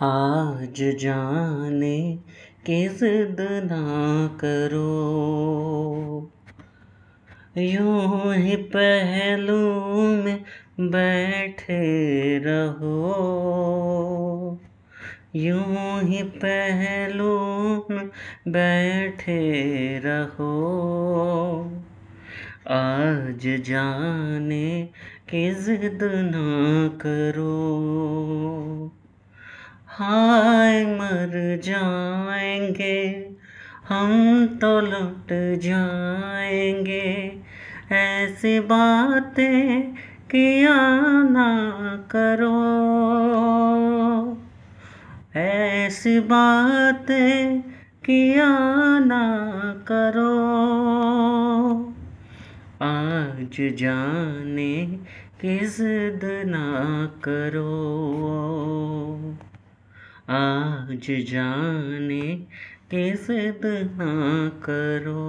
आज जाने की जिद ना करो। यूँ ही पहलू में बैठे रहो। यूँ ही पहलू में बैठे रहो। आज जाने की जिद ना करो। हाय मर जाएँगे, हम तो लुट जाएँगे। ऐसी बातें किया ना करो। ऐसी बातें किया ना करो। आज जाने किस ना करो। आज जाने किस ना करो।